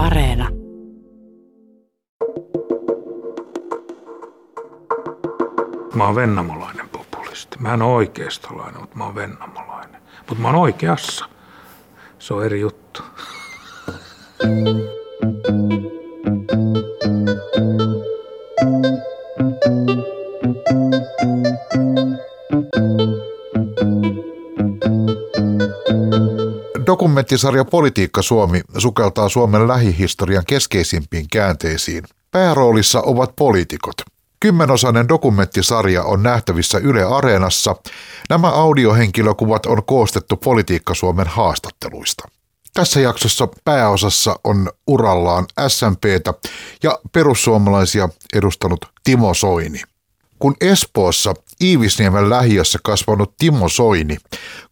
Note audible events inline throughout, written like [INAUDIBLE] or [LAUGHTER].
Areena. Mä oon vennamolainen populisti. Mä en ole oikeistolainen, mutta mä oon vennamolainen. Mutta mä oon oikeassa. Se on eri juttu. Dokumenttisarja Politiikka Suomi sukeltaa Suomen lähihistorian keskeisimpiin käänteisiin. Pääroolissa ovat poliitikot. Kymmenosainen dokumenttisarja on nähtävissä Yle Areenassa. Nämä audiohenkilökuvat on koostettu Politiikka Suomen haastatteluista. Tässä jaksossa pääosassa on urallaan SMPtä ja perussuomalaisia edustanut Timo Soini. Kun Espoossa Iivisniemen lähiössä kasvanut Timo Soini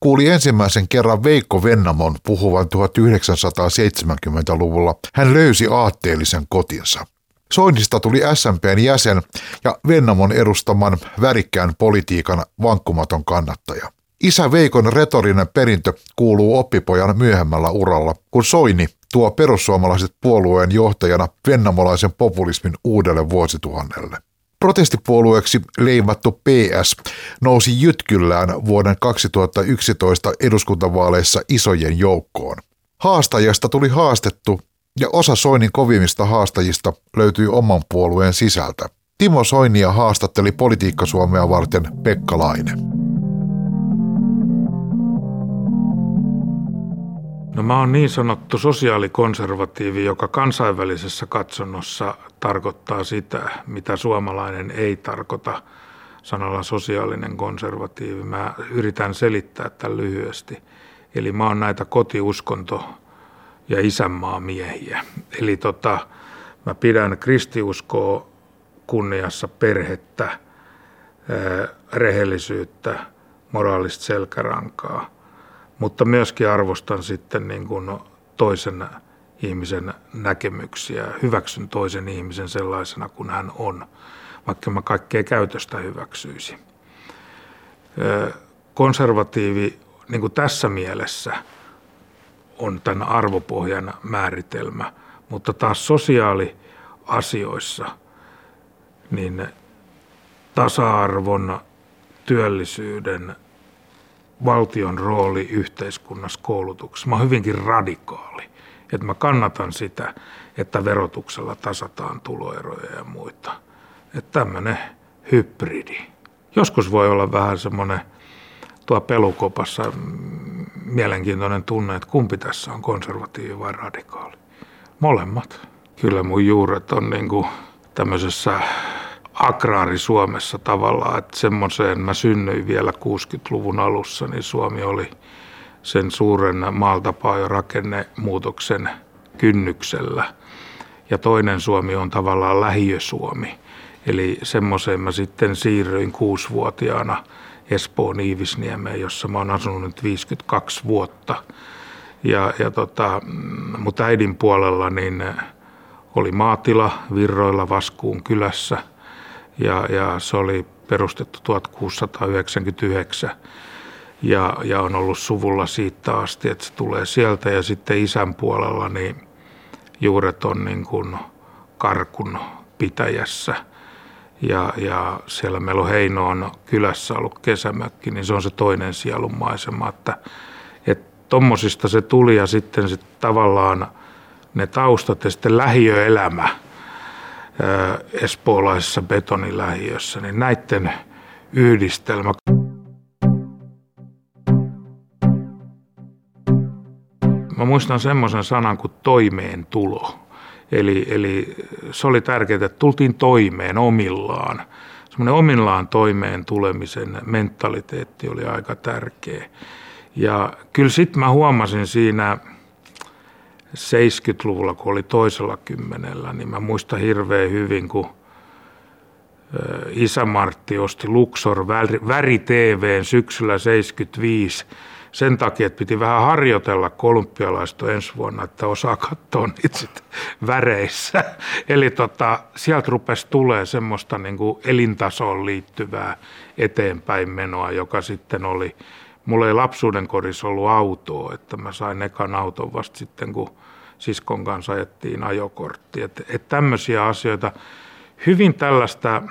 kuuli ensimmäisen kerran Veikko Vennamon puhuvan 1970-luvulla, hän löysi aatteellisen kotinsa. Soinista tuli SMPn jäsen ja Vennamon edustaman värikkään politiikan vankkumaton kannattaja. Isä Veikon retorinen perintö kuuluu oppipojan myöhemmällä uralla, kun Soini tuo perussuomalaiset puolueen johtajana vennamolaisen populismin uudelle vuosituhannelle. Protestipuolueeksi leimattu PS nousi jytkyllään vuoden 2011 eduskuntavaaleissa isojen joukkoon. Haastajasta tuli haastettu ja osa Soinin kovimmista haastajista löytyi oman puolueen sisältä. Timo Soinia haastatteli Politiikka Suomea varten Pekka Laine. No mä oon niin sanottu sosiaalikonservatiivi, joka kansainvälisessä katsonnossa tarkoittaa sitä, mitä suomalainen ei tarkoita sanalla sosiaalinen konservatiivi. Mä yritän selittää tämän lyhyesti. Eli mä oon näitä kotiuskonto- ja isänmaamiehiä. Eli tota, mä pidän kristiuskoa kunniassa perhettä, rehellisyyttä, moraalista selkärankaa – mutta myöskin arvostan sitten niin kuin toisen ihmisen näkemyksiä, hyväksyn toisen ihmisen sellaisena kuin hän on, vaikka mä kaikkea käytöstä hyväksyisi. Konservatiivi niin kuin tässä mielessä on tämän arvopohjan määritelmä, mutta taas sosiaaliasioissa niin tasa-arvon, työllisyyden, valtion rooli yhteiskunnassa koulutuksessa. Mä oon hyvinkin radikaali, että mä kannatan sitä, että verotuksella tasataan tuloeroja ja muita. Että tämmöinen hybridi. Joskus voi olla vähän semmoinen tuo pelukopassa mielenkiintoinen tunne, että kumpi tässä on konservatiivi vai radikaali. Molemmat. Kyllä mun juuret on niin kuin tämmöisessä agraari Suomessa tavallaan, että semmoiseen mä synnyin vielä 60-luvun alussa, niin Suomi oli sen suuren maaltapaa ja rakennemuutoksen kynnyksellä. Ja toinen Suomi on tavallaan lähiösuomi. Eli semmoiseen mä sitten siirryin kuusivuotiaana Espoon Iivisniemeen, jossa mä oon asunut nyt 52 vuotta. Ja, ja tota, mutta äidin puolella niin oli maatila Virroilla Vaskuun kylässä – ja, ja se oli perustettu 1699 ja, ja on ollut suvulla siitä asti, että se tulee sieltä ja sitten isän puolella niin juuret on niin kuin Karkun pitäjässä ja, ja siellä meillä on Heinoon kylässä ollut kesämökki, niin se on se toinen sielun maisema, että tuommoisista se tuli ja sitten sit tavallaan ne taustat ja sitten lähiöelämä – espoolaisessa betonilähiössä, niin näiden yhdistelmä. Mä muistan semmoisen sanan kuin toimeentulo. Eli, eli se oli tärkeää, että tultiin toimeen omillaan. Semmoinen omillaan toimeen tulemisen mentaliteetti oli aika tärkeä. Ja kyllä sitten mä huomasin siinä 70-luvulla, kun oli toisella kymmenellä, niin mä muistan hirveän hyvin, kun isä Martti osti Luxor väri TVn syksyllä 75 sen takia, että piti vähän harjoitella kolumpialaista ensi vuonna, että osaa katsoa niitä sit väreissä. [LAUGHS] Eli tota, sieltä rupesi tulee semmoista niin kuin elintasoon liittyvää eteenpäin menoa, joka sitten oli Mulla ei lapsuuden kodissa ollut autoa, että mä sain ekan auton vasta sitten, kun siskon kanssa ajettiin ajokortti. Että et tämmöisiä asioita, hyvin tällaista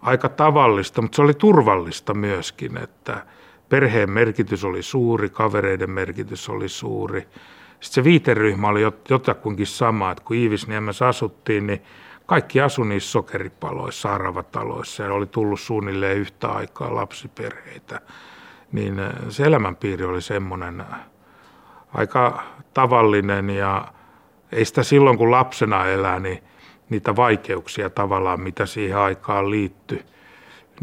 aika tavallista, mutta se oli turvallista myöskin, että perheen merkitys oli suuri, kavereiden merkitys oli suuri. Sitten se viiteryhmä oli jotakuinkin sama, että kun Iivisniemessä asuttiin, niin kaikki asui niissä sokeripaloissa, aravataloissa ja oli tullut suunnilleen yhtä aikaa lapsiperheitä. Niin se elämänpiiri oli semmoinen aika tavallinen ja ei sitä silloin kun lapsena elää, niin niitä vaikeuksia tavallaan, mitä siihen aikaan liittyi,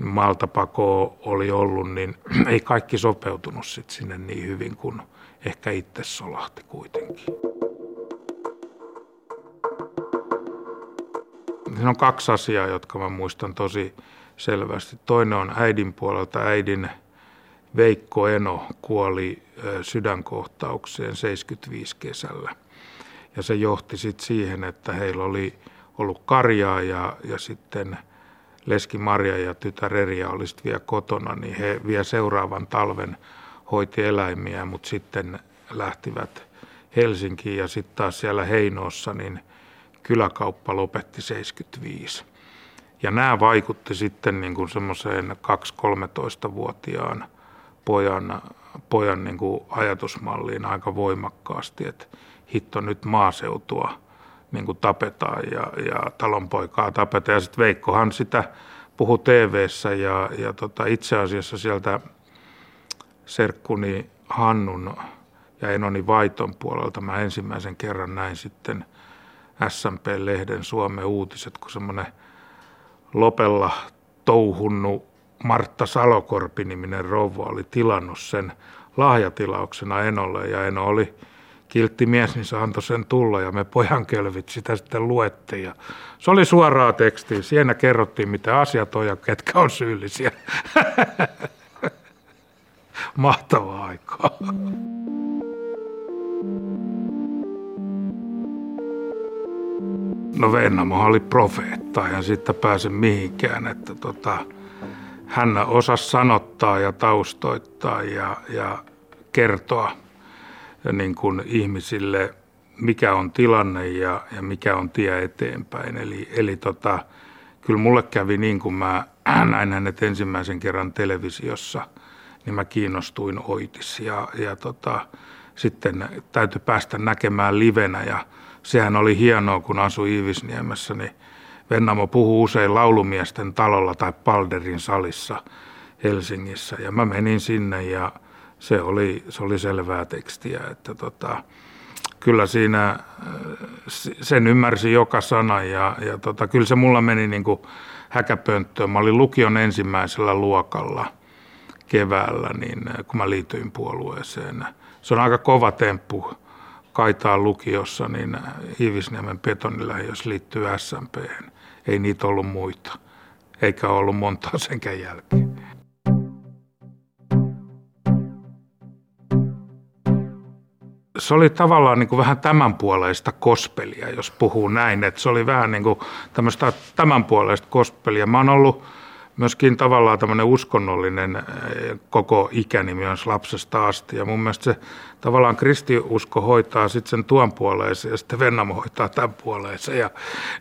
maaltapako oli ollut, niin [CLEARS THROAT] ei kaikki sopeutunut sit sinne niin hyvin kuin ehkä itse solahti kuitenkin. Siinä on kaksi asiaa, jotka mä muistan tosi selvästi. Toinen on äidin puolelta. Äidin Veikko Eno kuoli sydänkohtaukseen 75 kesällä. Ja se johti sitten siihen, että heillä oli ollut karjaa ja, ja sitten leski Marja ja tytär Eria oli vielä kotona, niin he vielä seuraavan talven hoiti eläimiä, mutta sitten lähtivät Helsinkiin ja sitten taas siellä Heinoossa, niin kyläkauppa lopetti 75. Ja nämä vaikutti sitten niin kuin semmoiseen 2-13-vuotiaan pojan, pojan niin kuin ajatusmalliin aika voimakkaasti, että hitto nyt maaseutua niin kuin tapetaan ja, ja talonpoikaa tapetaan. Ja sitten Veikkohan sitä puhu tv ja, ja tota, itse asiassa sieltä serkkuni Hannun ja Enoni Vaiton puolelta mä ensimmäisen kerran näin sitten SMP-lehden Suomen uutiset, kun semmoinen Lopella touhunnu Martta Salokorpi-niminen rouva oli tilannut sen lahjatilauksena Enolle ja Eno oli kiltti mies, niin se antoi sen tulla ja me pojan kölvit sitä sitten luettiin. Ja se oli suoraa tekstiä. Siinä kerrottiin, mitä asiat on ja ketkä on syyllisiä. [LAUGHS] Mahtavaa aikaa. No Vennamo oli profeetta ja sitten pääse mihinkään, että tota, hän osasi sanottaa ja taustoittaa ja, ja kertoa niin kuin ihmisille, mikä on tilanne ja, ja mikä on tie eteenpäin. Eli, eli tota, kyllä mulle kävi niin, kun mä [CLEARS THROAT] näin hänet ensimmäisen kerran televisiossa, niin mä kiinnostuin Oitis ja, ja tota, sitten täytyy päästä näkemään livenä ja sehän oli hienoa, kun asui Iivisniemessä, niin Vennamo puhuu usein laulumiesten talolla tai Palderin salissa Helsingissä ja mä menin sinne ja se oli, se oli selvää tekstiä, että tota, kyllä siinä äh, sen ymmärsi joka sana ja, ja tota, kyllä se mulla meni niin kuin häkäpönttöön. Mä olin lukion ensimmäisellä luokalla keväällä, niin äh, kun mä liityin puolueeseen. Se on aika kova temppu Kaitaan lukiossa, niin äh, Ivisniemen jos liittyy SMP. Ei niitä ollut muita, eikä ollut montaa senkään jälkeen. Se oli tavallaan niin kuin vähän tämänpuoleista kospelia, jos puhuu näin. Että se oli vähän niin kuin tämmöistä tämänpuoleista kospelia. Mä oon ollut myöskin tavallaan tämmöinen uskonnollinen koko ikäni myös lapsesta asti. Ja mun mielestä se tavallaan kristiusko hoitaa sitten sen tuon puoleeseen ja sitten Vennamo hoitaa tämän puoleeseen. Ja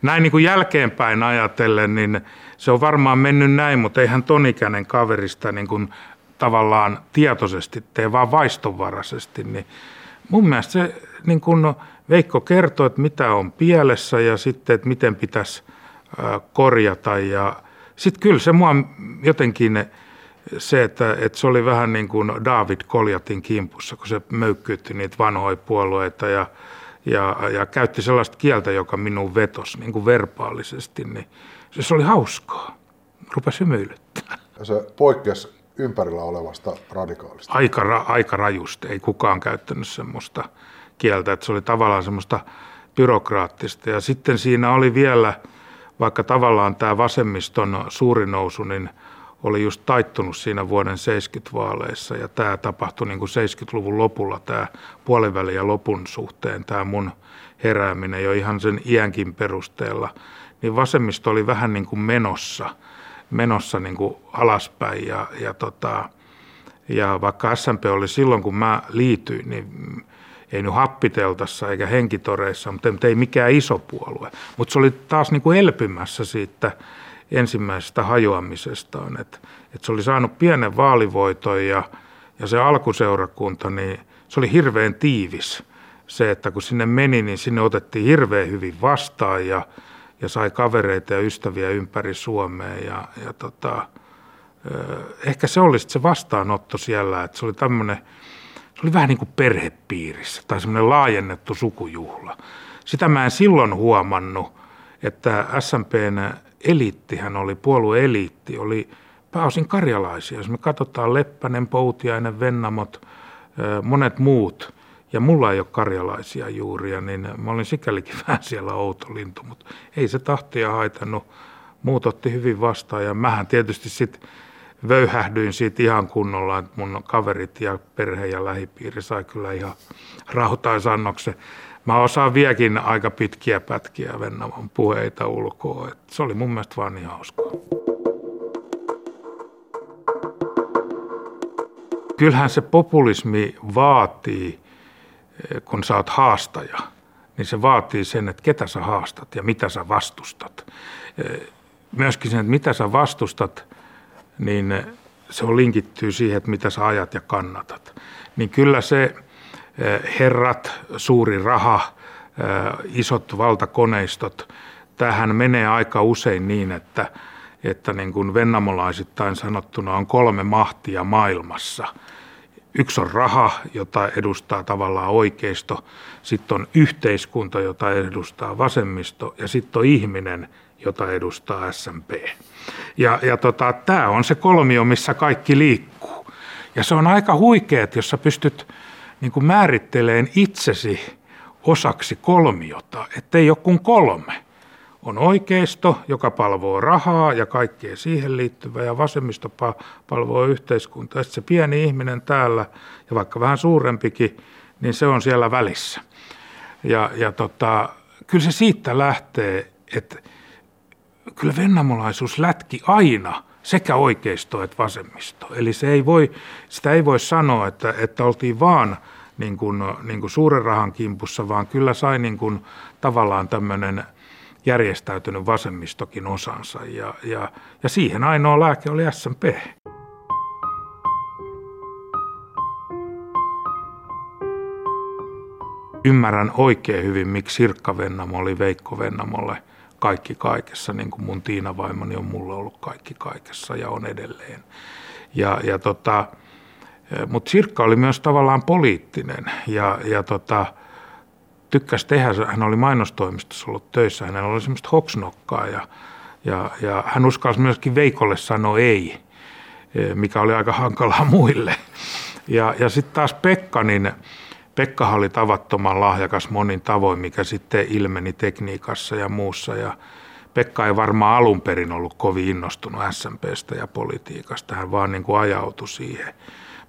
näin niin kuin jälkeenpäin ajatellen, niin se on varmaan mennyt näin, mutta eihän tonikäinen kaverista niin kuin tavallaan tietoisesti tee, vaan vaistonvaraisesti, niin mun mielestä se niin kun Veikko kertoi, että mitä on pielessä ja sitten, että miten pitäisi korjata. Ja sitten kyllä se mua jotenkin se, että, että se oli vähän niin kuin David Koljatin kimpussa, kun se möykkyytti niitä vanhoja puolueita ja, ja, ja käytti sellaista kieltä, joka minun vetosi niin kuin verbaalisesti, niin se oli hauskaa. Rupesi hymyilyttää. Se poikkesi ympärillä olevasta radikaalista? Aika, ra, aika rajusti. Ei kukaan käyttänyt semmoista kieltä, että se oli tavallaan semmoista byrokraattista. Ja sitten siinä oli vielä, vaikka tavallaan tämä vasemmiston suuri nousu, niin oli just taittunut siinä vuoden 70-vaaleissa ja tämä tapahtui niin kuin 70-luvun lopulla, tämä puoliväli ja lopun suhteen, tämä mun herääminen jo ihan sen iänkin perusteella, niin vasemmisto oli vähän niin kuin menossa – menossa niin kuin alaspäin ja, ja, tota, ja vaikka SMP oli silloin, kun mä liityin, niin ei nyt happiteltassa eikä henkitoreissa, mutta ei mikään iso puolue. Mutta se oli taas niin kuin elpymässä siitä ensimmäisestä hajoamisestaan, että, että se oli saanut pienen vaalivoiton ja, ja se alkuseurakunta, niin se oli hirveän tiivis. Se, että kun sinne meni, niin sinne otettiin hirveän hyvin vastaan ja, ja sai kavereita ja ystäviä ympäri Suomea ja, ja tota, ehkä se oli se vastaanotto siellä, että se oli tämmöinen, se oli vähän niin kuin perhepiirissä tai semmoinen laajennettu sukujuhla. Sitä mä en silloin huomannut, että SMPn eliittihän oli, puolueeliitti, oli pääosin karjalaisia. Jos me katsotaan Leppänen, Poutiainen, Vennamot, monet muut, ja mulla ei ole karjalaisia juuria, niin mä olin sikälikin [LAUGHS] vähän siellä outo lintu, mutta ei se tahtia haitannut. Muut otti hyvin vastaan ja mähän tietysti sitten vöyhähdyin siitä ihan kunnolla, että mun kaverit ja perhe ja lähipiiri sai kyllä ihan rautaisannoksen. Mä osaan vieläkin aika pitkiä pätkiä Vennavan puheita ulkoa. Et se oli mun mielestä vaan niin hauskaa. Kyllähän se populismi vaatii, kun sä oot haastaja, niin se vaatii sen, että ketä sä haastat ja mitä sä vastustat. Myöskin sen, että mitä sä vastustat – niin se on linkittyy siihen, että mitä sä ajat ja kannatat. Niin kyllä se eh, herrat, suuri raha, eh, isot valtakoneistot, tähän menee aika usein niin, että, että niin kuin vennamolaisittain sanottuna on kolme mahtia maailmassa. Yksi on raha, jota edustaa tavallaan oikeisto, sitten on yhteiskunta, jota edustaa vasemmisto ja sitten on ihminen, jota edustaa SMP. Ja, ja tota, tämä on se kolmio, missä kaikki liikkuu. Ja se on aika huikeet, jos sä pystyt niin määritteleen itsesi osaksi kolmiota, ettei ole kuin kolme. On oikeisto, joka palvoo rahaa ja kaikkea siihen liittyvää, ja vasemmisto palvoo yhteiskuntaa. Sitten se pieni ihminen täällä, ja vaikka vähän suurempikin, niin se on siellä välissä. Ja, ja tota, kyllä se siitä lähtee, että kyllä vennamolaisuus lätki aina sekä oikeisto että vasemmisto. Eli se ei voi, sitä ei voi sanoa, että, että oltiin vaan niin kuin, niin kuin suuren rahan kimpussa, vaan kyllä sai niin kuin, tavallaan tämmöinen järjestäytynyt vasemmistokin osansa. Ja, ja, ja siihen ainoa lääke oli SMP. Ymmärrän oikein hyvin, miksi Sirkka Vennamo oli Veikko Vennamolle kaikki kaikessa, niin kuin mun Tiina vaimoni on mulle ollut kaikki kaikessa ja on edelleen. Ja, ja tota, mutta Sirkka oli myös tavallaan poliittinen ja, ja tota, tykkäsi tehdä, hän oli mainostoimistossa ollut töissä, hänellä oli semmoista hoksnokkaa ja, ja, ja hän uskalsi myöskin Veikolle sanoa ei, mikä oli aika hankalaa [LAUGHS] muille. Ja, ja sitten taas Pekka, niin Pekka oli tavattoman lahjakas monin tavoin, mikä sitten ilmeni tekniikassa ja muussa. Ja Pekka ei varmaan alun perin ollut kovin innostunut SMPstä ja politiikasta, hän vaan niin kuin ajautui siihen.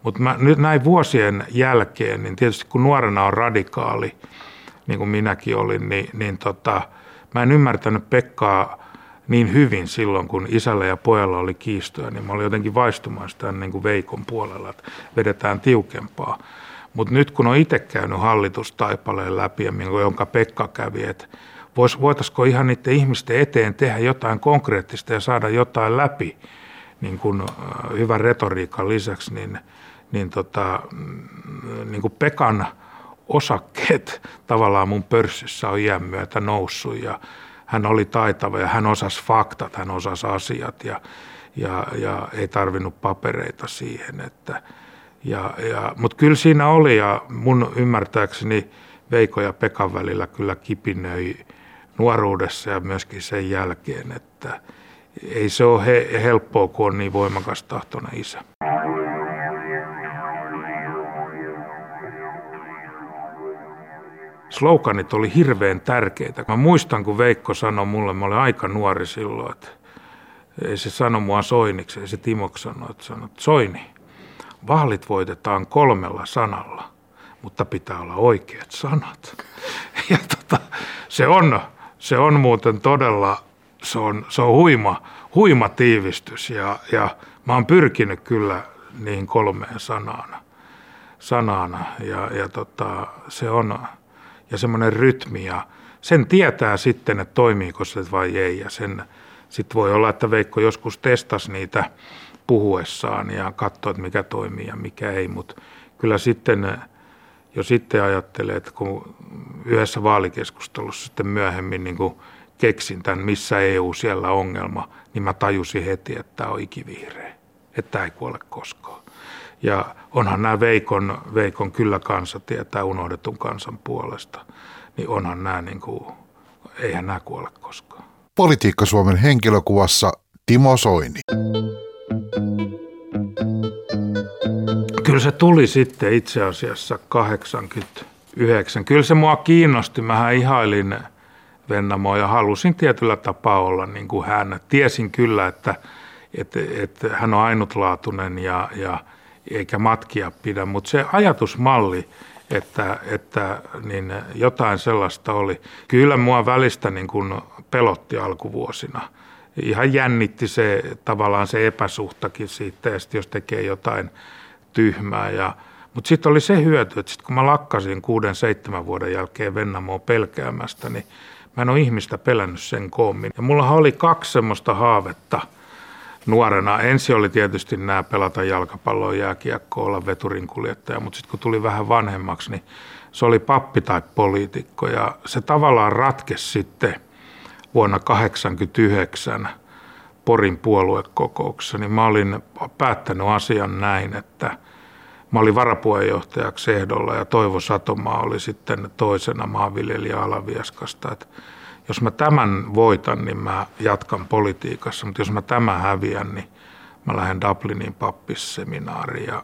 Mutta nyt näin vuosien jälkeen, niin tietysti kun nuorena on radikaali, niin kuin minäkin olin, niin, niin tota, mä en ymmärtänyt Pekkaa niin hyvin silloin, kun isällä ja pojalla oli kiistoja, niin mä olin jotenkin vaistumaan sitä niin kuin Veikon puolella, että vedetään tiukempaa. Mutta nyt kun on itse käynyt hallitustaipaleen läpi, jonka Pekka kävi, että vois, voitaisiko ihan niiden ihmisten eteen tehdä jotain konkreettista ja saada jotain läpi niin kuin hyvän retoriikan lisäksi, niin, niin, tota, mm, niin kuin Pekan osakkeet tavallaan mun pörssissä on iän myötä noussut ja hän oli taitava ja hän osasi faktat, hän osasi asiat ja, ja, ja ei tarvinnut papereita siihen, että – ja, ja, Mutta kyllä siinä oli ja mun ymmärtääkseni Veiko ja Pekan välillä kyllä kipinöi nuoruudessa ja myöskin sen jälkeen, että ei se ole he, helppoa, kun on niin voimakas tahtona isä. Sloganit oli hirveän tärkeitä. Mä muistan, kun Veikko sanoi mulle, mä olin aika nuori silloin, että ei se sano mua Soiniksi, ei se Timo sanoi, että sanoi, Soini – Vaalit voitetaan kolmella sanalla, mutta pitää olla oikeat sanat. [LAUGHS] Ja tota, se, on, se on muuten todella, se on, se on huima, huima tiivistys ja, ja mä oon pyrkinyt kyllä niihin kolmeen sanaan. sanana ja, ja tota, se on ja semmoinen rytmi ja sen tietää sitten, että toimiiko se vai ei ja sen sitten voi olla, että Veikko joskus testasi niitä puhuessaan ja katsoi, että mikä toimii ja mikä ei, mutta kyllä sitten jo sitten ajattelee, että kun yhdessä vaalikeskustelussa sitten myöhemmin niin kuin keksin tämän, missä EU siellä ongelma, niin mä tajusin heti, että tämä on ikivihreä, että tämä ei kuole koskaan. Ja onhan nämä Veikon, Veikon kyllä kansa tietää unohdetun kansan puolesta, niin onhan nämä, niin kuin, eihän nämä kuole koskaan. Politiikka Suomen henkilökuvassa Timo Soini. Kyllä se tuli sitten itse asiassa 89. Kyllä se mua kiinnosti. Mähän ihailin Vennamoa ja halusin tietyllä tapaa olla niin kuin hän. Tiesin kyllä, että, että, että hän on ainutlaatuinen ja, ja eikä matkia pidä, mutta se ajatusmalli, että, että niin jotain sellaista oli. Kyllä mua välistä niin kuin pelotti alkuvuosina. Ihan jännitti se tavallaan se epäsuhtakin siitä, ja jos tekee jotain tyhmää. Ja, mutta sitten oli se hyöty, että sit kun mä lakkasin kuuden, seitsemän vuoden jälkeen Vennamoa pelkäämästä, niin mä en ole ihmistä pelännyt sen koommin. Ja mulla oli kaksi semmoista haavetta nuorena. Ensi oli tietysti nämä pelata jalkapalloa, jääkiekkoa, olla veturinkuljettaja, mutta sitten kun tuli vähän vanhemmaksi, niin se oli pappi tai poliitikko. Ja se tavallaan ratkesi sitten vuonna 1989 Porin puoluekokouksessa, niin mä olin päättänyt asian näin, että mä olin varapuheenjohtajaksi ehdolla ja Toivo Satomaa oli sitten toisena maanviljelijä Alavieskasta, että jos mä tämän voitan, niin mä jatkan politiikassa, mutta jos mä tämän häviän, niin mä lähden Dublinin pappisseminaariin ja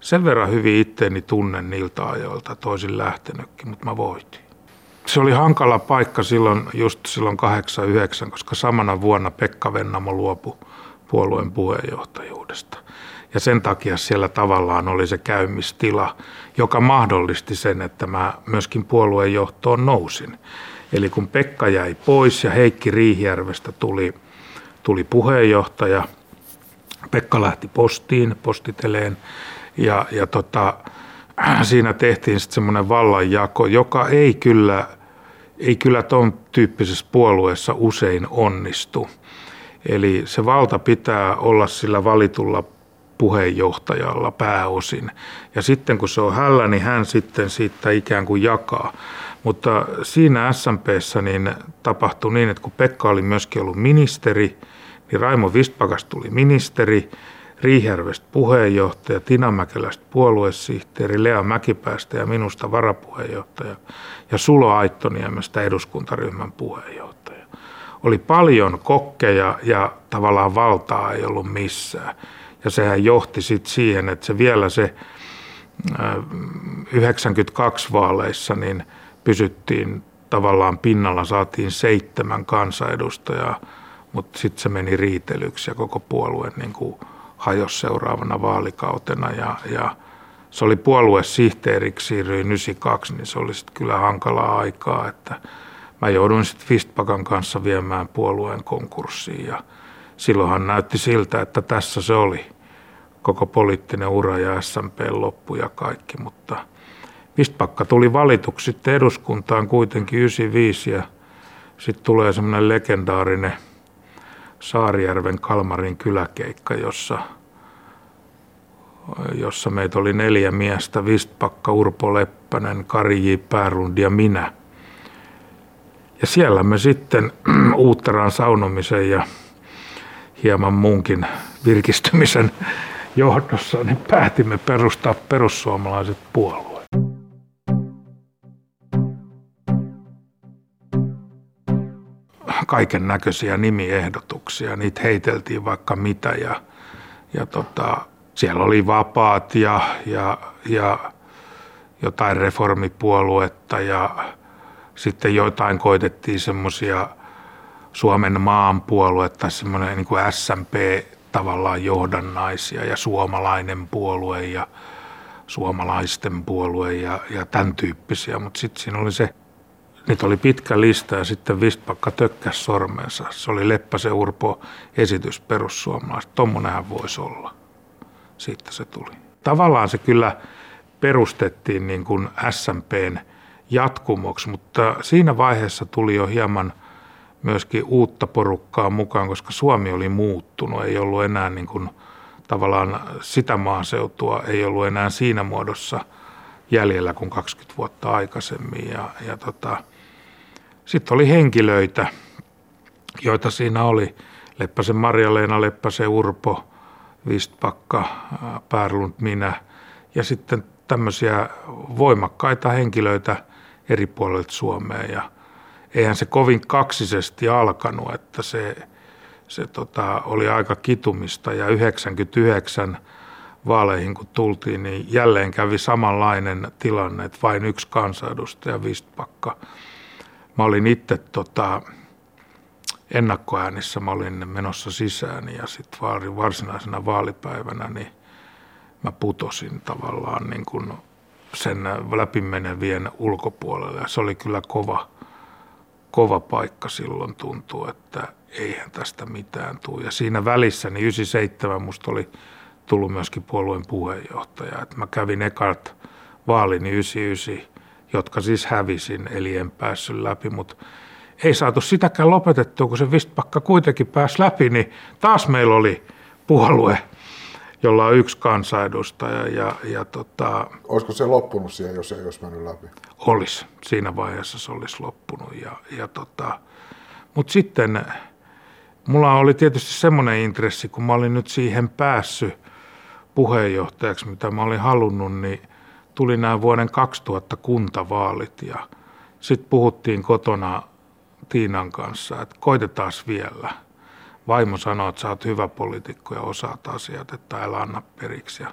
sen verran hyvin itteeni tunnen niiltä ajoilta, toisin lähtenytkin, mutta mä voitin se oli hankala paikka silloin, just silloin 89, koska samana vuonna Pekka Vennamo luopui puolueen puheenjohtajuudesta. Ja sen takia siellä tavallaan oli se käymistila, joka mahdollisti sen, että mä myöskin puolueen johtoon nousin. Eli kun Pekka jäi pois ja Heikki Riihijärvestä tuli, tuli puheenjohtaja, Pekka lähti postiin, postiteleen, ja, ja tota, [CLEARS THROAT] siinä tehtiin sitten semmoinen vallanjako, joka ei kyllä ei kyllä tuon tyyppisessä puolueessa usein onnistu. Eli se valta pitää olla sillä valitulla puheenjohtajalla pääosin. Ja sitten kun se on hällä, niin hän sitten siitä ikään kuin jakaa. Mutta siinä SMPssä niin tapahtui niin, että kun Pekka oli myöskin ollut ministeri, niin Raimo Vistpakas tuli ministeri, Riihjärvestä puheenjohtaja, Tina Mäkelästä puoluesihteeri, Lea Mäkipäästä ja minusta varapuheenjohtaja ja Sulo Aittoniemestä eduskuntaryhmän puheenjohtaja. Oli paljon kokkeja ja tavallaan valtaa ei ollut missään. Ja sehän johti sitten siihen, että se vielä se 92 vaaleissa niin pysyttiin tavallaan pinnalla, saatiin seitsemän kansanedustajaa, mutta sitten se meni riitelyksi ja koko puolue niin kuin hajosi seuraavana vaalikautena ja, ja se oli puoluesihteeriksi, siirryin 92, niin se oli sitten kyllä hankalaa aikaa, että mä jouduin sitten Fistpakan kanssa viemään puolueen konkurssiin ja silloinhan näytti siltä, että tässä se oli. Koko poliittinen ura ja SMP loppu ja kaikki, mutta Vistpakka tuli valituksi sitten eduskuntaan kuitenkin 95 ja sitten tulee semmoinen legendaarinen – Saarijärven Kalmarin kyläkeikka, jossa, jossa meitä oli neljä miestä, Vistpakka, Urpo Leppänen, Kari J. Päärund ja minä. Ja siellä me sitten [CLEARS THROAT] uutteraan saunomisen ja hieman muunkin virkistymisen johdossa niin päätimme perustaa perussuomalaiset puolueet. Kaiken näköisiä nimiehdotuksia. Niitä heiteltiin vaikka mitä ja, ja tota, siellä oli vapaat ja, ja, ja jotain reformipuoluetta ja sitten jotain koitettiin semmoisia Suomen maanpuoluetta, semmoinen niin kuin SMP tavallaan johdannaisia ja suomalainen puolue ja suomalaisten puolue ja, ja tämän tyyppisiä, mutta sitten siinä oli se Niitä oli pitkä lista ja sitten Vistpakka tökkäsi sormensa. Se oli Leppäsen Urpo esitys perussuomalaiset. Tommonenhän voisi olla. Siitä se tuli. Tavallaan se kyllä perustettiin niin kuin SMPn jatkumoksi, mutta siinä vaiheessa tuli jo hieman myöskin uutta porukkaa mukaan, koska Suomi oli muuttunut, ei ollut enää niin kuin, tavallaan sitä maaseutua, ei ollut enää siinä muodossa jäljellä kuin 20 vuotta aikaisemmin. Ja, ja tota, sitten oli henkilöitä, joita siinä oli, Leppäsen Marja-Leena, Leppäsen Urpo, Vistpakka, Pärlund, minä. Ja sitten tämmöisiä voimakkaita henkilöitä eri puolilta Suomea. Ja eihän se kovin kaksisesti alkanut, että se, se tota, oli aika kitumista. Ja 99 vaaleihin kun tultiin, niin jälleen kävi samanlainen tilanne, että vain yksi kansanedustaja Vistpakka. Mä olin itse tota, ennakkoäänissä, mä olin menossa sisään ja sitten varsinaisena vaalipäivänä, niin mä putosin tavallaan niin kuin sen läpimenevien ulkopuolelle. Ja se oli kyllä kova, kova paikka silloin tuntuu, että eihän tästä mitään tule. Ja siinä välissä, niin 97 musta oli tullut myöskin puolueen puheenjohtaja. Että mä kävin ekat vaalini 99, jotka siis hävisin, eli en päässyt läpi, mutta ei saatu sitäkään lopetettua, kun se Vistpakka kuitenkin pääsi läpi, niin taas meillä oli puolue jolla on yksi kansanedustaja. Ja, ja tota, Olisiko se loppunut siihen, jos ei olisi mennyt läpi? Olisi. Siinä vaiheessa se olisi loppunut. Ja, ja tota, Mutta sitten mulla oli tietysti semmoinen intressi, kun mä olin nyt siihen päässyt puheenjohtajaksi, mitä mä olin halunnut, niin tuli nämä vuoden 2000 kuntavaalit ja sitten puhuttiin kotona Tiinan kanssa, että koitetaan vielä – vaimo sanoi, että sä oot hyvä poliitikko ja osaat asiat, että älä anna periksi.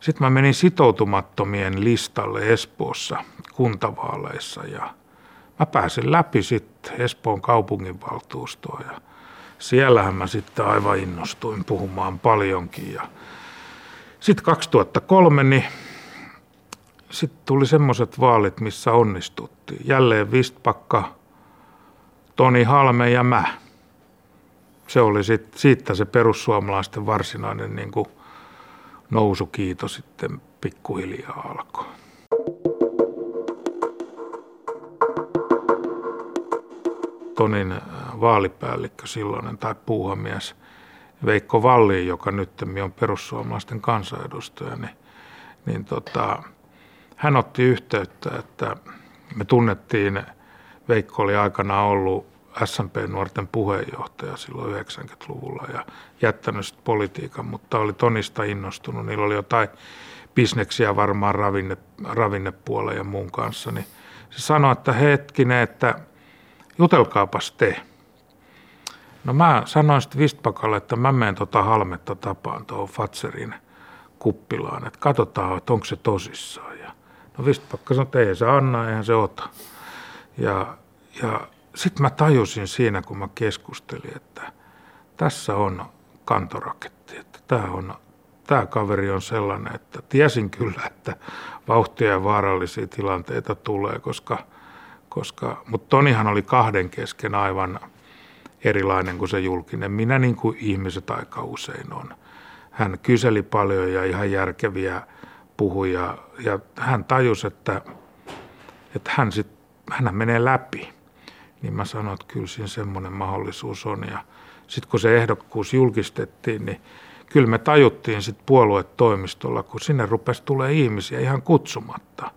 Sitten mä menin sitoutumattomien listalle Espoossa kuntavaaleissa ja mä pääsin läpi sitten Espoon kaupunginvaltuustoon ja siellähän mä sitten aivan innostuin puhumaan paljonkin. Ja sitten 2003 niin sitten tuli semmoiset vaalit, missä onnistuttiin. Jälleen Vistpakka, Toni Halme ja mä se oli sit, siitä se perussuomalaisten varsinainen niin kuin nousukiito sitten pikkuhiljaa alkoi. Tonin äh, vaalipäällikkö silloinen tai puuhamies Veikko Valli, joka nyt on perussuomalaisten kansanedustaja, niin, niin tota, hän otti yhteyttä, että me tunnettiin, Veikko oli aikanaan ollut SMP-nuorten puheenjohtaja silloin 90-luvulla ja jättänyt politiikan, mutta oli Tonista innostunut. Niillä oli jotain bisneksiä varmaan ravinne, ravinnepuolen ja muun kanssa. Niin se sanoi, että hetkinen, että jutelkaapas te. No mä sanoin sitten Vistpakalle, että mä menen tota Halmetta tapaan tuohon Fatserin kuppilaan, että katsotaan, että onko se tosissaan. No Vistpakka sanoi, että ei se anna, eihän se ota. Ja, ja sitten mä tajusin siinä, kun mä keskustelin, että tässä on kantoraketti, että tämä on tämä kaveri on sellainen, että tiesin kyllä, että vauhtia ja vaarallisia tilanteita tulee, koska, koska mutta Tonihan oli kahden kesken aivan erilainen kuin se julkinen. Minä niin kuin ihmiset aika usein on. Hän kyseli paljon ja ihan järkeviä puhuja ja hän tajusi, että, että hän, sit, hän menee läpi niin mä sanoin, että kyllä siinä semmoinen mahdollisuus on. Ja sitten kun se ehdokkuus julkistettiin, niin kyllä me tajuttiin sitten puoluetoimistolla, kun sinne rupesi tulee ihmisiä ihan kutsumatta.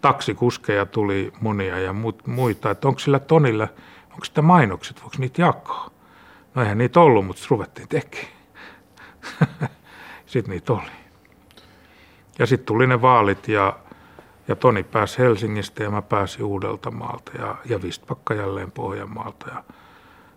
Taksikuskeja tuli monia ja muita, että onko sillä Tonilla, onko sitä mainokset, voiko niitä jakaa? No eihän niitä ollut, mutta ruvettiin tekemään. [LAUGHS] sitten niitä oli. Ja sitten tuli ne vaalit ja ja Toni pääsi Helsingistä ja mä pääsin Uudeltamaalta ja, ja Vistpakka jälleen Pohjanmaalta. Ja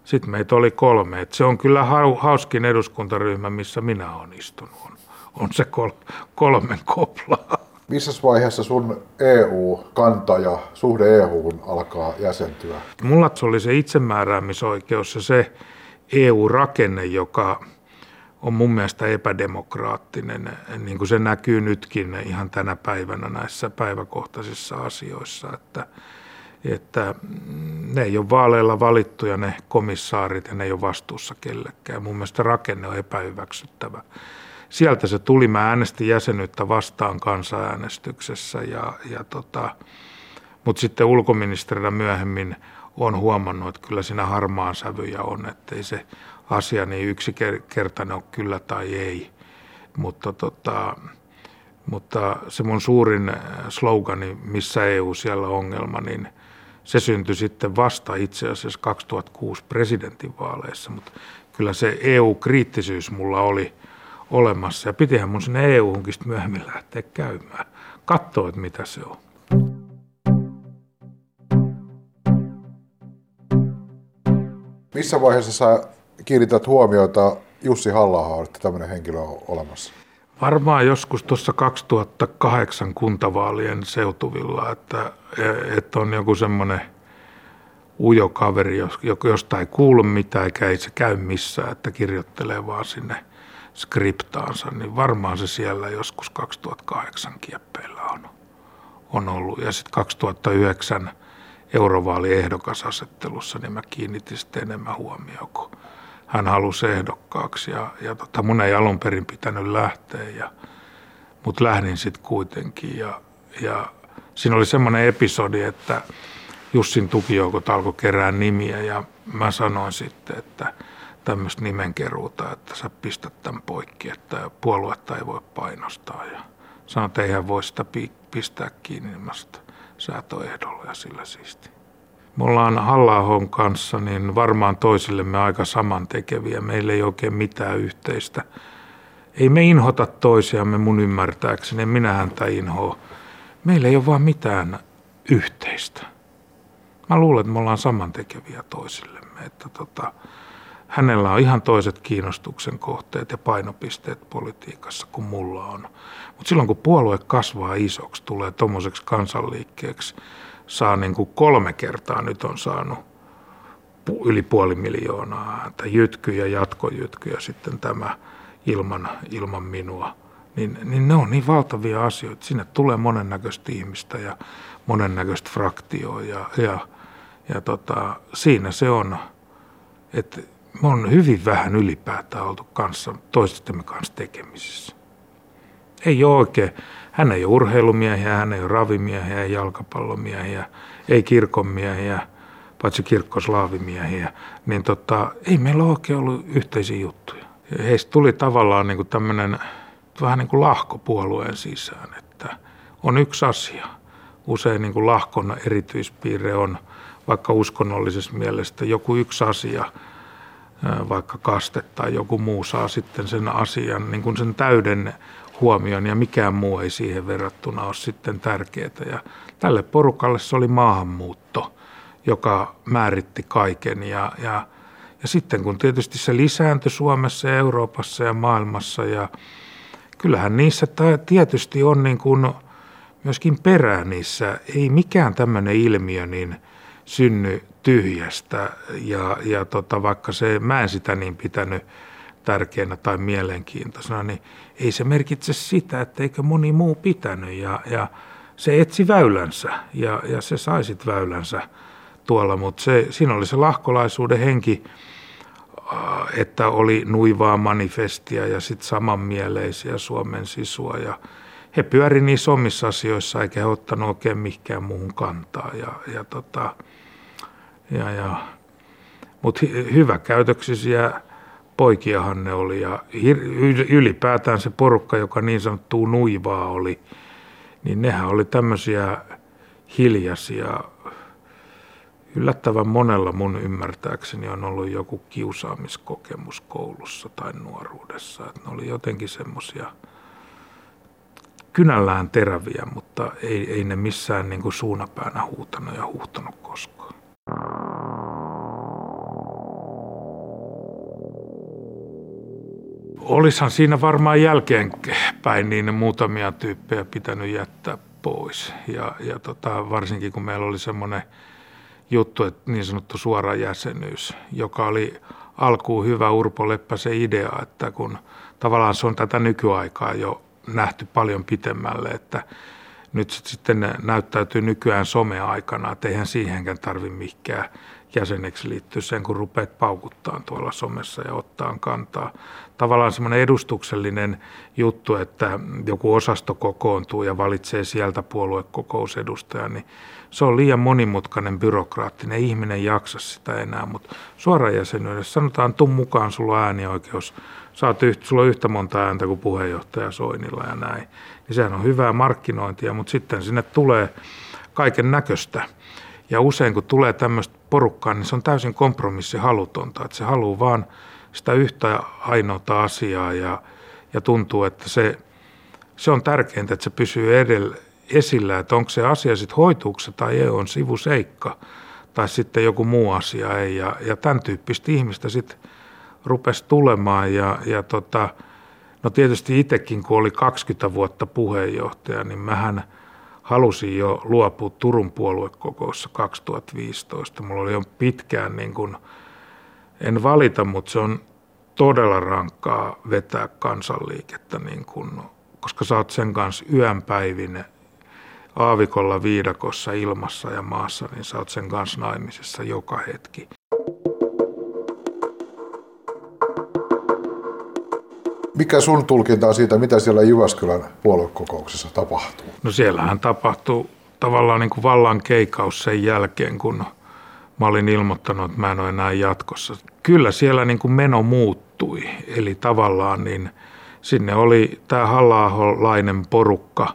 sitten meitä oli kolme. Et se on kyllä hauskin eduskuntaryhmä, missä minä olen istunut. On, on se kol, kolmen koplaa. Missä vaiheessa sun EU-kanta ja suhde EUhun alkaa jäsentyä? Mulla se oli se itsemääräämisoikeus ja se EU-rakenne, joka on mun mielestä epädemokraattinen, niin kuin se näkyy nytkin ihan tänä päivänä näissä päiväkohtaisissa asioissa, että, että ne ei ole vaaleilla valittuja ne komissaarit ja ne ei ole vastuussa kellekään. Mun mielestä rakenne on epähyväksyttävä. sieltä se tuli. Mä äänestin jäsenyyttä vastaan kansanäänestyksessä, ja, ja tota, mutta sitten ulkoministerinä myöhemmin on huomannut, että kyllä siinä harmaan sävyjä on, ettei se asia niin yksinkertainen ole kyllä tai ei. Mutta, tota, mutta se mun suurin slogani, missä EU siellä ongelma, niin se syntyi sitten vasta itse asiassa 2006 presidentinvaaleissa, mutta kyllä se EU-kriittisyys mulla oli olemassa ja pitihän mun sinne EU-hunkin myöhemmin lähteä käymään. Katsoa, että mitä se on. Missä vaiheessa sä kiinnität huomiota Jussi halla että tämmöinen henkilö on olemassa? Varmaan joskus tuossa 2008 kuntavaalien seutuvilla, että, että on joku semmoinen ujo kaveri, josta ei kuulu mitään eikä ei se käy missään, että kirjoittelee vaan sinne skriptaansa, niin varmaan se siellä joskus 2008 kieppeillä on, on ollut. Ja sitten 2009 eurovaaliehdokkasasettelussa, niin mä kiinnitin sitten enemmän huomioon, kun hän halusi ehdokkaaksi. Ja, ja tota, mun ei alun perin pitänyt lähteä, ja, mutta lähdin sitten kuitenkin. Ja, ja siinä oli semmoinen episodi, että Jussin tukijoukot alkoi kerää nimiä ja mä sanoin sitten, että tämmöistä nimenkeruuta, että sä pistät tämän poikki, että puoluetta ei voi painostaa. Ja sanoin, että eihän voi sitä pistää kiinni, niin mä säätöehdolla ja sillä siisti. Me ollaan halla kanssa niin varmaan toisillemme aika samantekeviä. Meillä ei oikein mitään yhteistä. Ei me inhota toisiamme mun ymmärtääkseni, minä häntä inhoa. Meillä ei ole vaan mitään yhteistä. Mä luulen, että me ollaan samantekeviä toisillemme. Että tota, hänellä on ihan toiset kiinnostuksen kohteet ja painopisteet politiikassa kuin mulla on. Mutta silloin kun puolue kasvaa isoksi, tulee tuommoiseksi kansanliikkeeksi, saa niin kuin kolme kertaa nyt on saanut yli puoli miljoonaa ääntä, jytky ja jatkojytky ja sitten tämä ilman, ilman minua. Niin, niin ne on niin valtavia asioita. Sinne tulee monennäköistä ihmistä ja monennäköistä fraktioa ja, ja, ja tota, siinä se on, että me on hyvin vähän ylipäätään oltu kanssa, toistemme kanssa tekemisissä. Ei ole oikein. Hän ei ole urheilumiehiä, hän ei ole ravimiehiä, ei jalkapallomiehiä, ei kirkonmiehiä, paitsi kirkkoslaavimiehiä. Niin tota, ei meillä oikein ollut yhteisiä juttuja. Heistä tuli tavallaan niin tämmöinen vähän niin kuin lahko puolueen sisään, että on yksi asia. Usein niin kuin lahkon erityispiirre on vaikka uskonnollisessa mielestä joku yksi asia – vaikka kaste tai joku muu saa sitten sen asian, niin kuin sen täyden huomion ja mikään muu ei siihen verrattuna ole sitten tärkeää. Ja tälle porukalle se oli maahanmuutto, joka määritti kaiken. Ja, ja, ja sitten kun tietysti se lisääntyi Suomessa ja Euroopassa ja maailmassa ja kyllähän niissä tietysti on niin kuin myöskin perää niissä, ei mikään tämmöinen ilmiö niin synny tyhjästä. Ja, ja tota, vaikka se, mä en sitä niin pitänyt tärkeänä tai mielenkiintoisena, niin ei se merkitse sitä, että eikö moni muu pitänyt ja, ja se etsi väylänsä ja, ja se saisit väylänsä tuolla, mutta se, siinä oli se lahkolaisuuden henki, äh, että oli nuivaa manifestia ja sitten samanmieleisiä Suomen sisua ja he pyöri niissä omissa asioissa eikä he ottanut oikein mihinkään muuhun kantaa ja, ja tota, ja, ja, mutta hyvä käytöksisiä poikiahan ne oli ja ylipäätään se porukka, joka niin sanottu nuivaa oli, niin nehän oli tämmöisiä hiljaisia. Yllättävän monella mun ymmärtääkseni on ollut joku kiusaamiskokemus koulussa tai nuoruudessa. Että ne oli jotenkin semmoisia kynällään teräviä, mutta ei, ei ne missään niin kuin suunapäänä huutanut ja huuhtanut koskaan. Olisihan siinä varmaan jälkeenpäin niin muutamia tyyppejä pitänyt jättää pois. Ja, ja tota, varsinkin kun meillä oli semmoinen juttu, että niin sanottu suora jäsenyys, joka oli alkuun hyvä Urpo Leppäsen idea, että kun tavallaan se on tätä nykyaikaa jo nähty paljon pitemmälle, että nyt sitten näyttäytyy nykyään someaikana, että eihän siihenkään tarvi mikään jäseneksi liittyä sen, kun rupeat paukuttaa tuolla somessa ja ottaa kantaa. Tavallaan semmoinen edustuksellinen juttu, että joku osasto kokoontuu ja valitsee sieltä puoluekokousedustajan, niin se on liian monimutkainen byrokraattinen. Ihminen jaksa sitä enää, mutta suoraan jäsenyydessä sanotaan, tuu mukaan, sulla on äänioikeus, saat yhtä, sulla on yhtä monta ääntä kuin puheenjohtaja Soinilla ja näin. Niin sehän on hyvää markkinointia, mutta sitten sinne tulee kaiken näköistä. Ja usein kun tulee tämmöistä porukkaa, niin se on täysin kompromissihalutonta, että se haluaa vaan sitä yhtä ainoata asiaa ja, ja tuntuu, että se, se on tärkeintä, että se pysyy edellä, esillä, että onko se asia sitten hoituuko tai ei, on sivuseikka tai sitten joku muu asia ei. Ja, ja tämän tyyppistä ihmistä sitten rupesi tulemaan ja, ja tota, no tietysti itsekin kun oli 20 vuotta puheenjohtaja, niin mähän halusin jo luopua Turun puoluekokoussa 2015. Mulla oli jo pitkään niin kuin, en valita, mutta se on todella rankkaa vetää kansanliikettä, niin kuin, koska sä oot sen kanssa yön päivin aavikolla viidakossa ilmassa ja maassa, niin sä oot sen kanssa naimisessa joka hetki. Mikä sun tulkinta on siitä, mitä siellä Jyväskylän puoluekokouksessa tapahtuu? No siellähän tapahtuu tavallaan niin kuin vallan keikaus sen jälkeen, kun mä olin ilmoittanut, että mä en ole enää jatkossa. Kyllä siellä niin kuin meno muuttui, eli tavallaan niin sinne oli tämä halla porukka,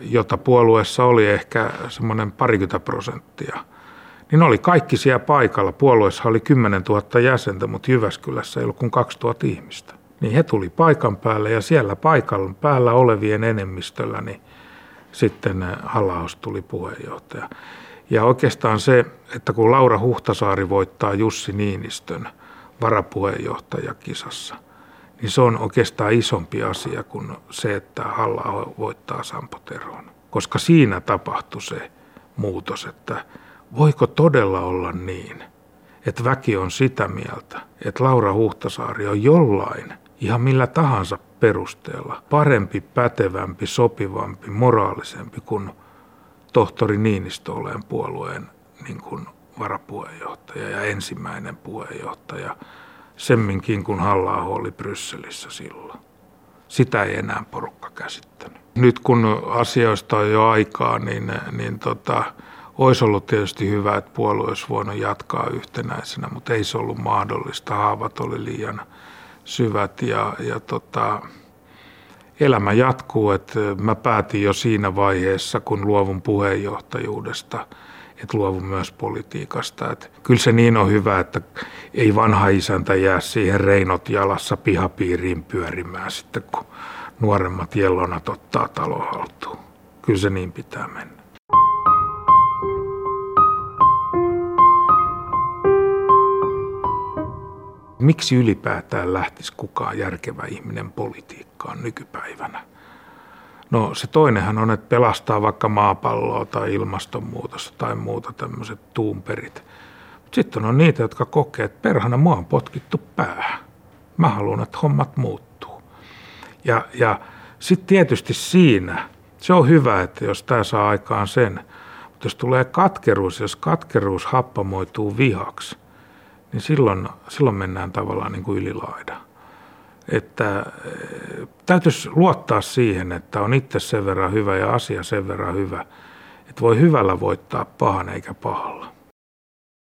jota puolueessa oli ehkä semmoinen parikymmentä prosenttia. Niin oli kaikki siellä paikalla. Puolueessa oli 10 000 jäsentä, mutta Jyväskylässä ei ollut kuin 2000 ihmistä niin he tuli paikan päälle ja siellä paikan päällä olevien enemmistöllä niin sitten Hallaus tuli puheenjohtaja. Ja oikeastaan se, että kun Laura Huhtasaari voittaa Jussi Niinistön varapuheenjohtajakisassa, niin se on oikeastaan isompi asia kuin se, että halla voittaa Sampo Teron. Koska siinä tapahtui se muutos, että voiko todella olla niin, että väki on sitä mieltä, että Laura Huhtasaari on jollain ihan millä tahansa perusteella parempi, pätevämpi, sopivampi, moraalisempi kuin tohtori Niinistö olen puolueen niin kuin varapuheenjohtaja ja ensimmäinen puheenjohtaja semminkin kun halla oli Brysselissä silloin. Sitä ei enää porukka käsittänyt. Nyt kun asioista on jo aikaa, niin, niin tota, olisi ollut tietysti hyvä, että puolue olisi voinut jatkaa yhtenäisenä, mutta ei se ollut mahdollista. Haavat oli liian syvät ja, ja tota, elämä jatkuu. Että mä päätin jo siinä vaiheessa, kun luovun puheenjohtajuudesta, että luovun myös politiikasta. Että kyllä se niin on hyvä, että ei vanha isäntä jää siihen reinot jalassa pihapiiriin pyörimään sitten, kun nuoremmat jellonat ottaa talo haltuun. Kyllä se niin pitää mennä. Miksi ylipäätään lähtisi kukaan järkevä ihminen politiikkaan nykypäivänä? No se toinenhan on, että pelastaa vaikka maapalloa tai ilmastonmuutosta tai muuta tämmöiset tuumperit. Sitten on niitä, jotka kokee, että perhana mua on potkittu päähän. Mä haluan, että hommat muuttuu. Ja, ja sitten tietysti siinä, se on hyvä, että jos tämä saa aikaan sen, mutta jos tulee katkeruus, jos katkeruus happamoituu vihaksi, niin silloin, silloin mennään tavallaan niin kuin ylilaida. Että eh, täytyisi luottaa siihen, että on itse sen verran hyvä ja asia sen verran hyvä, että voi hyvällä voittaa pahan eikä pahalla.